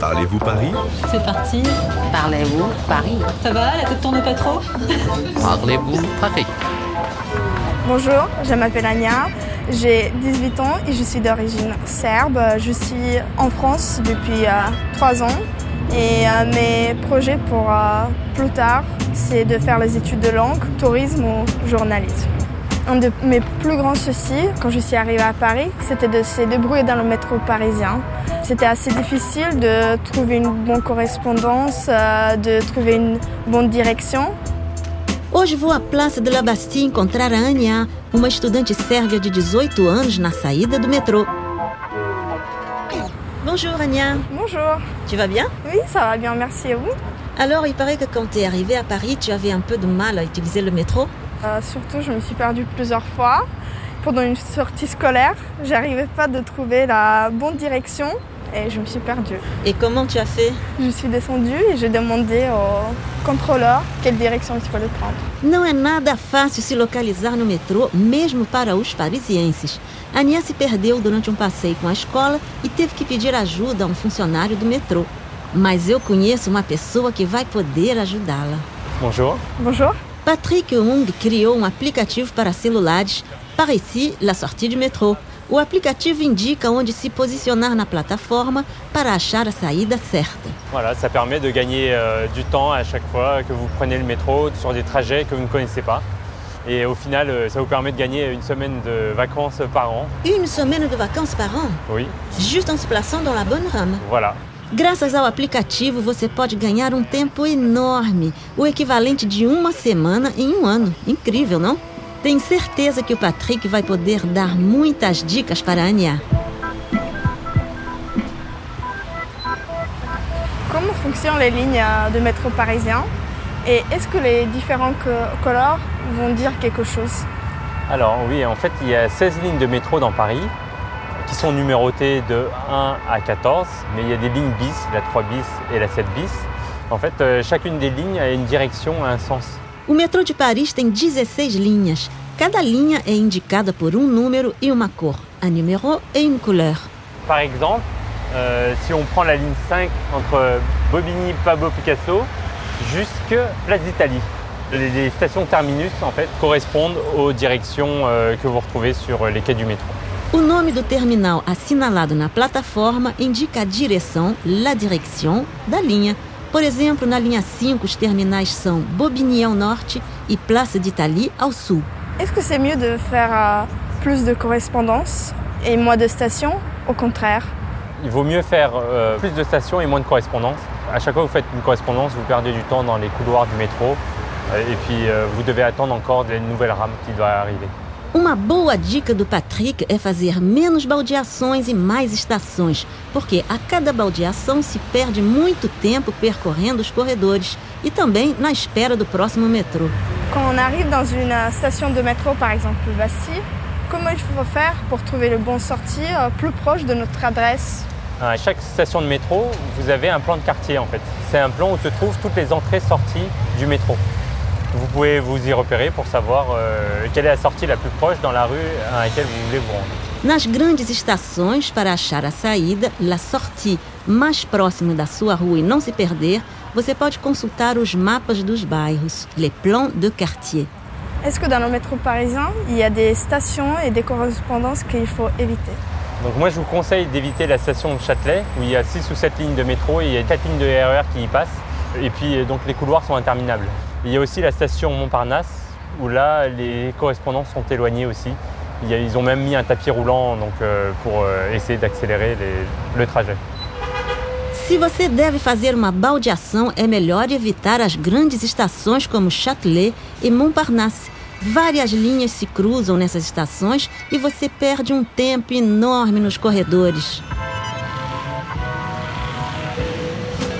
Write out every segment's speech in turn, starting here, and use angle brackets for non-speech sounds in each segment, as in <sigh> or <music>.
Parlez-vous Paris? C'est parti. Parlez-vous Paris? Ça va, la tête tourne pas trop? <laughs> Parlez-vous Paris? Bonjour, je m'appelle Anya, j'ai 18 ans et je suis d'origine serbe. Je suis en France depuis euh, 3 ans et euh, mes projets pour euh, plus tard, c'est de faire les études de langue, tourisme ou journalisme. Un de mes plus grands soucis quand je suis arrivée à Paris, c'était de se débrouiller dans le métro parisien. C'était assez difficile de trouver une bonne correspondance, euh, de trouver une bonne direction. Hoje vou à Praça de la Bastille encontrar a Anya, uma estudante sérvia de 18 anos na saída do metrô. Bonjour Anya, Bonjour. tu vas bien? Oui, ça va bien, merci à vous? Alors il paraît que quand tu es arrivée à Paris, tu avais un peu de mal à utiliser le métro. Euh, surtout, je me suis perdue plusieurs fois. Pendant une sortie scolaire, j'arrivais pas de trouver la bonne direction et je me suis perdue. Et comment tu as fait Je suis descendue et j'ai demandé au contrôleur quelle direction il fallait prendre. Não é nada fácil se localizar no metrô, mesmo para os parisienses. A Ania se perdeu durante um passeio com a escola e teve que pedir ajuda a um funcionário do metrô. Mas eu conheço uma pessoa que vai poder ajudá-la. Bonjour. Bonjour. Patrick Ung criou um aplicativo para celulares, Pareci La Sortie du Metrô. O aplicativo indica onde se posicionar na plataforma para achar a saída certa. Voilà, ça permet de gagner euh, du temps à chaque fois que vous prenez le métro sur des trajets que vous ne connaissez pas. Et au final, euh, ça vous permet de gagner une semaine de vacances par an. Une semaine de vacances par an, Oui, juste en se plaçant dans la bonne rame. voilà. Graças ao aplicativo, você pode ganhar um tempo enorme, o equivalente de uma semana em um ano. Incrível, não? Tenho certeza que o Patrick vai poder dar muitas dicas para a Anya. Comment fonctionnent les lignes euh, de métro parisien et est-ce que les différents couleurs vont dire quelque chose Alors oui, en fait, il y a 16 lignes de métro dans Paris qui sont numérotées de 1 à 14, mais il y a des lignes bis, la 3 bis et la 7 bis. En fait, euh, chacune des lignes a une direction, un sens. O metrô de Paris tem 16 linhas. Cada linha é indicada por um número e uma cor, un numéro et une couleur. Par exemple, euh, si on prend la ligne 5 entre Bobigny, Pablo Picasso, jusque Place d'Italie. Les, les stations terminus en fait correspondent aux directions euh, que vous retrouvez sur les quais du métro. O nome do terminal assinalado na plataforma indica a direção, la direction, da linha. Por exemplo, na linha 5, os terminais são Bobigny ao norte e Place d'Italie ao sul. Est-ce que c'est mieux de faire euh, plus de correspondance et moins de stations? Au contraire. Il vaut mieux faire euh, plus de stations et moins de correspondances. À chaque fois que vous faites une correspondance, vous perdez du temps dans les couloirs du métro euh, et puis euh, vous devez attendre encore des nouvelles rames qui doivent arriver. Uma boa dica do Patrick é fazer menos baldeações e mais estações, porque a cada baldeação se perde muito tempo percorrendo os corredores e também na espera do próximo metrô. Quand on arrive dans une station de métro, par exemple Bastille, comment il faut faire pour trouver le bon sortie euh, plus proche de notre adresse? À chaque station de métro, vous avez un plan de quartier en fait. C'est un plan où se trouvent toutes les entrées-sorties du métro. Vous pouvez vous y repérer pour savoir euh, quelle est la sortie la plus proche dans la rue à laquelle vous voulez vous rendre. Nas grandes estações, para achar a saída, la sortie mais próxima da sua rua e não se perder, você pode consultar os mapas dos bairros, les plans de quartier. Est-ce que dans le métro parisien, il y a des stations et des correspondances qu'il faut éviter? Donc moi je vous conseille d'éviter la station de Châtelet où il y a 6 ou 7 lignes de métro et il y a 4 lignes de RER qui y passent. Et puis euh, donc les couloirs sont interminables. Il y a aussi la station Montparnasse où là les correspondances sont éloignées aussi. Ils ont même mis un tapis roulant donc, euh, pour euh, essayer d'accélérer le trajet. Se você deve fazer uma baldeação, é melhor evitar as grandes estações como Châtelet e Montparnasse. Várias linhas se cruzam nessas estações e você perde um tempo enorme nos corredores.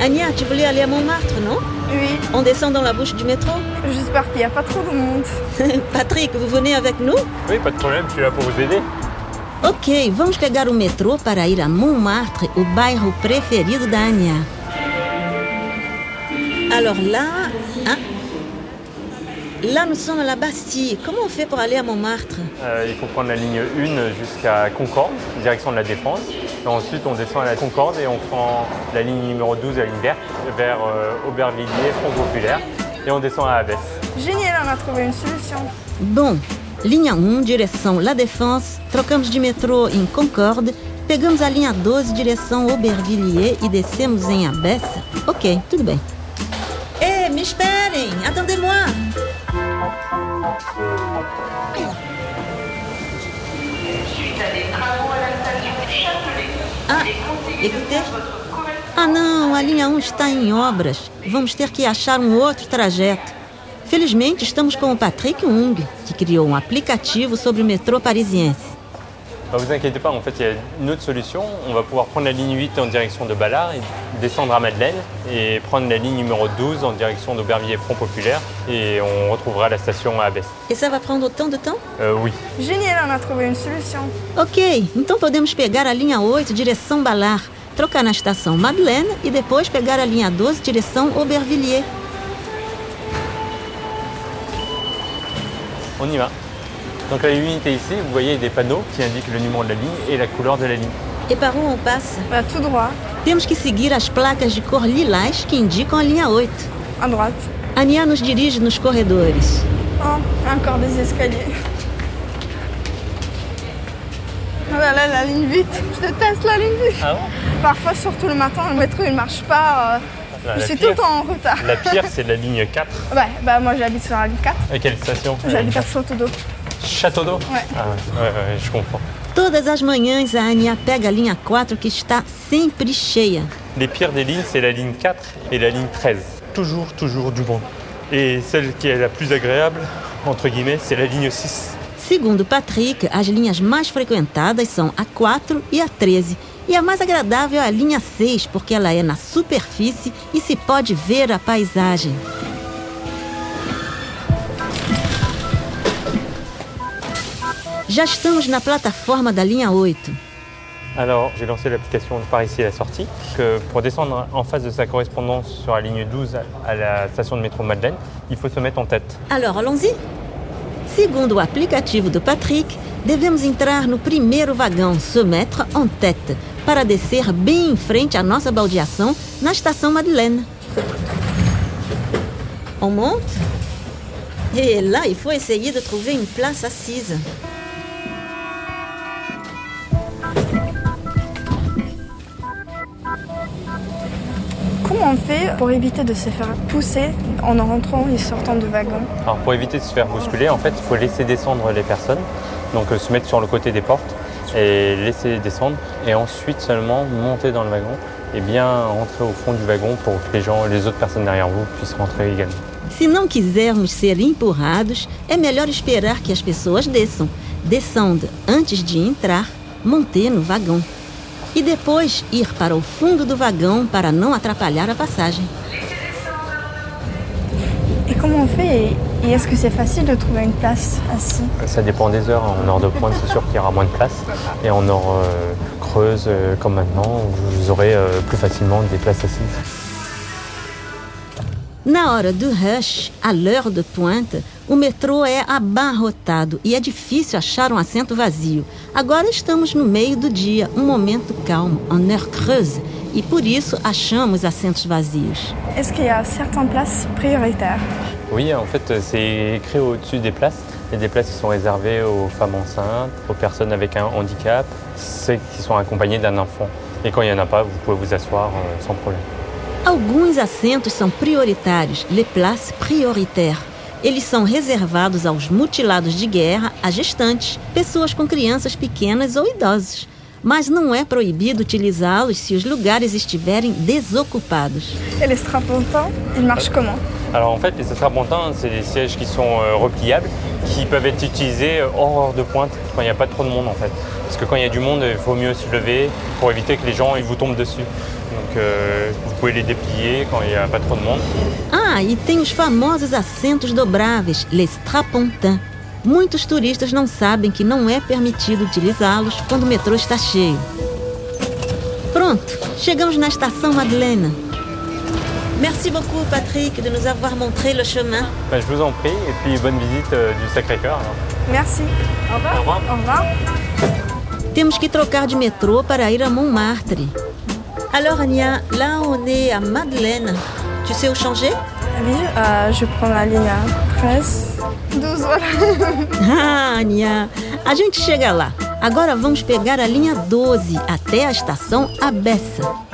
Ania, tu voulais aller à Montmartre, non? Oui, On descend dans la bouche du métro j'espère qu'il n'y a pas trop de monde. <laughs> Patrick, vous venez avec nous? Oui, pas de problème, je suis là pour vous aider. Ok, vamos pegar o metrô para ir a Montmartre, o bairro preferido da Ania. Alors là, hein? Là, nous sommes à la Bastille. Comment on fait pour aller à Montmartre? Euh, il faut prendre la ligne 1 jusqu'à Concorde, direction de la Défense. Et ensuite, on descend à la Concorde et on prend la ligne numéro 12, la ligne verte, vers euh, Aubervilliers, Front Populaire. Et on descend à Abbesse. Génial, on a trouvé une solution. Bom, linha 1, direção La Défense, trocamos de metrô em Concorde, pegamos a linha 12, direção Aubervilliers e descemos em Abessa. Ok, tudo bem. Ei, me esperem! Attendez-moi! Ah, écoutez. Ah não, a linha 1 está em obras. Vamos ter que achar um outro trajeto. Felizmente, estamos com o Patrick Ung, que criou um aplicativo sobre o metrô parisiense. Bah, vous inquiétez pas, en fait, il y a une autre solution. On va pouvoir prendre la ligne 8 en direction de Ballard et descendre à Madeleine et prendre la ligne numéro 12 en direction d'Aubervilliers Front Populaire et on retrouvera la station à Abbesse. E ça va prendre autant de temps? Euh, oui. Génial, on a trouvé une solution. Ok, então podemos pegar a linha 8, direção Ballard, trocar na estação Madeleine e depois pegar a linha 12, direção Aubervilliers. On y va. Donc la unité ici, vous voyez des panneaux qui indiquent le numéro de la ligne et la couleur de la ligne. E para onde on passe? Bah, tout droit, Temos que seguir as placas de cor lilás que indicam a linha 8. à droite. Ania nos dirige nos corredores. Oh, encore des escaliers. Oh là là, la ligne vite. Je déteste la ligne vite. Ah bon Parfois, surtout le matin, le métro il marche pas. euh, je la suis tout pire, le temps en retard. la pire, <laughs> c'est la ligne 4. Ouais, bah moi j'habite sur la ligne 4. À quelle station J'habite à Château d'eau. Château d'eau Ouais. Ah ouais, ouais, je comprends. Todas as manhãs a Ania pega a linha 4 que está sempre cheia. Les pires des lignes, c'est la ligne 4 et la ligne 13. Toujours, toujours du bon. Et celle qui est la plus agréable, entre guillemets, c'est la ligne 6. Segundo Patrick, as linhas mais frequentadas são a 4 e a 13. E a mais agradável é a linha 6, porque ela é na superfície e se pode ver a paisagem. Já estamos na plataforma da linha 8. Alors, j'ai lancé l'application par ici à la sortie. Que pour descendre en face de sa correspondance sur la ligne 12 à la station de métro Madeleine, il faut se mettre en tête. Alors, allons-y? Segundo o aplicativo do Patrick, devemos entrar no primeiro vagão, se mettre en tête, para descer bem em frente à nossa baldeação na estação Madeleine. On monte? Et là, il faut essayer de trouver une place assise. Comment on fait pour éviter de se faire pousser en rentrant et sortant du wagon Alors, pour éviter de se faire bousculer, en fait, il faut laisser descendre les personnes. Donc, euh, se mettre sur le côté des portes et laisser descendre. Et ensuite seulement monter dans le wagon et bien rentrer au fond du wagon pour que les gens, les autres personnes derrière vous puissent rentrer également. Se não quisermos ser empurrados, é melhor esperar que as pessoas desçam. Descendo antes de entrar, monter no vagão. E depois ir para o fundo do vagão para não atrapalhar a passagem. Et comment on fait Et est-ce que c'est facile de trouver une place assis Ça dépend des heures. En heure de pointe, c'est sûr qu'il y aura moins de place. Et en heure euh, creuse, euh, comme maintenant, vous aurez euh, plus facilement des places assises. Na hora do rush, à l'heure de pointe, o metrô é abarrotado e é difícil achar um assento vazio. Agora estamos no meio do dia, um momento calmo, en heure creuse, e por isso achamos assentos vazios. Est-ce qu'il y a certaines places prioritaires Oui, en fait, c'est écrit au-dessus des places. Il y a des places qui sont réservées aux femmes enceintes, aux personnes avec un handicap, ceux qui sont accompagnés d'un enfant. Et quand il n'y en a pas, vous pouvez vous asseoir euh, sans problème. Alguns assentos são prioritários, les places prioritaires. Eles são reservados aos mutilados de guerra, a gestantes, pessoas com crianças pequenas ou idosos. Mas não é proibido utilizá-los se os lugares estiverem desocupados. Et les strapontins, ils marchent comment Alors en fait, les strapontins, c'est des sièges qui sont euh, repliables, qui peuvent être utilisés euh, hors de pointe, quand il n'y a pas trop de monde en fait. Parce que quand il y a du monde, il faut mieux se lever pour éviter que les gens ils vous tombent dessus. Donc euh, vous pouvez les déplier quand il n'y a pas trop de monde. Ah, e tem os famosos assentos dobráveis, les strapontins. Muitos turistas não sabem que não é permitido utilizá-los quando o metrô está cheio. Pronto, chegamos na estação Madeleine. Merci beaucoup, Patrick, de nous avoir montré le chemin. Ben, je vous en prie, et puis bonne visite euh, du Sacré-Cœur. Merci. Au revoir. Au revoir. Au revoir. Temos que trocar de metrô para ir à Montmartre. Alors, Ania, là on est à Madeleine. Tu sais où changer? Oui, euh, je prends la ligne 13. 12 voilà. <laughs> Ah, Ania, a gente chega lá. Agora vamos pegar a linha 12 até a estação Abessa.